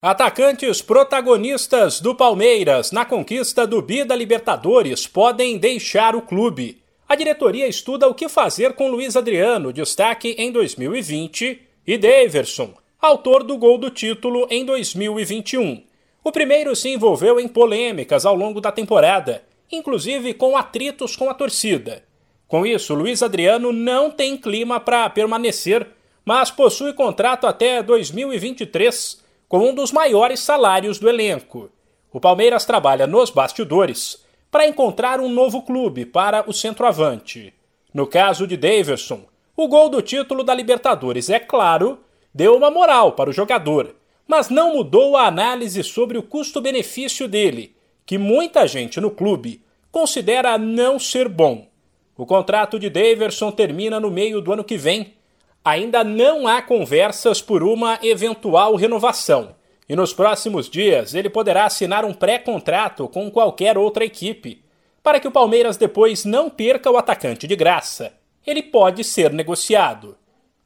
Atacantes protagonistas do Palmeiras na conquista do Bida Libertadores podem deixar o clube. A diretoria estuda o que fazer com Luiz Adriano, destaque em 2020, e Daverson, autor do gol do título em 2021. O primeiro se envolveu em polêmicas ao longo da temporada, inclusive com atritos com a torcida. Com isso, Luiz Adriano não tem clima para permanecer, mas possui contrato até 2023 com um dos maiores salários do elenco. O Palmeiras trabalha nos bastidores para encontrar um novo clube para o centroavante. No caso de Daverson, o gol do título da Libertadores, é claro, deu uma moral para o jogador, mas não mudou a análise sobre o custo-benefício dele, que muita gente no clube considera não ser bom. O contrato de Daverson termina no meio do ano que vem ainda não há conversas por uma eventual renovação. E nos próximos dias ele poderá assinar um pré-contrato com qualquer outra equipe. Para que o Palmeiras depois não perca o atacante de graça, ele pode ser negociado.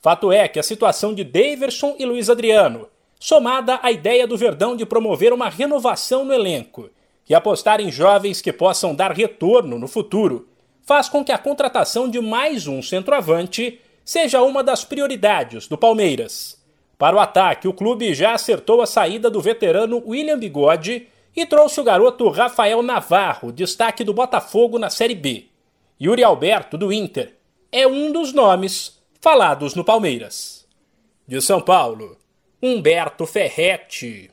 Fato é que a situação de Daverson e Luiz Adriano, somada à ideia do Verdão de promover uma renovação no elenco e apostar em jovens que possam dar retorno no futuro, faz com que a contratação de mais um centroavante seja uma das prioridades do Palmeiras. Para o ataque, o clube já acertou a saída do veterano William Bigode e trouxe o garoto Rafael Navarro, destaque do Botafogo na Série B. Yuri Alberto, do Inter, é um dos nomes falados no Palmeiras. De São Paulo, Humberto Ferretti.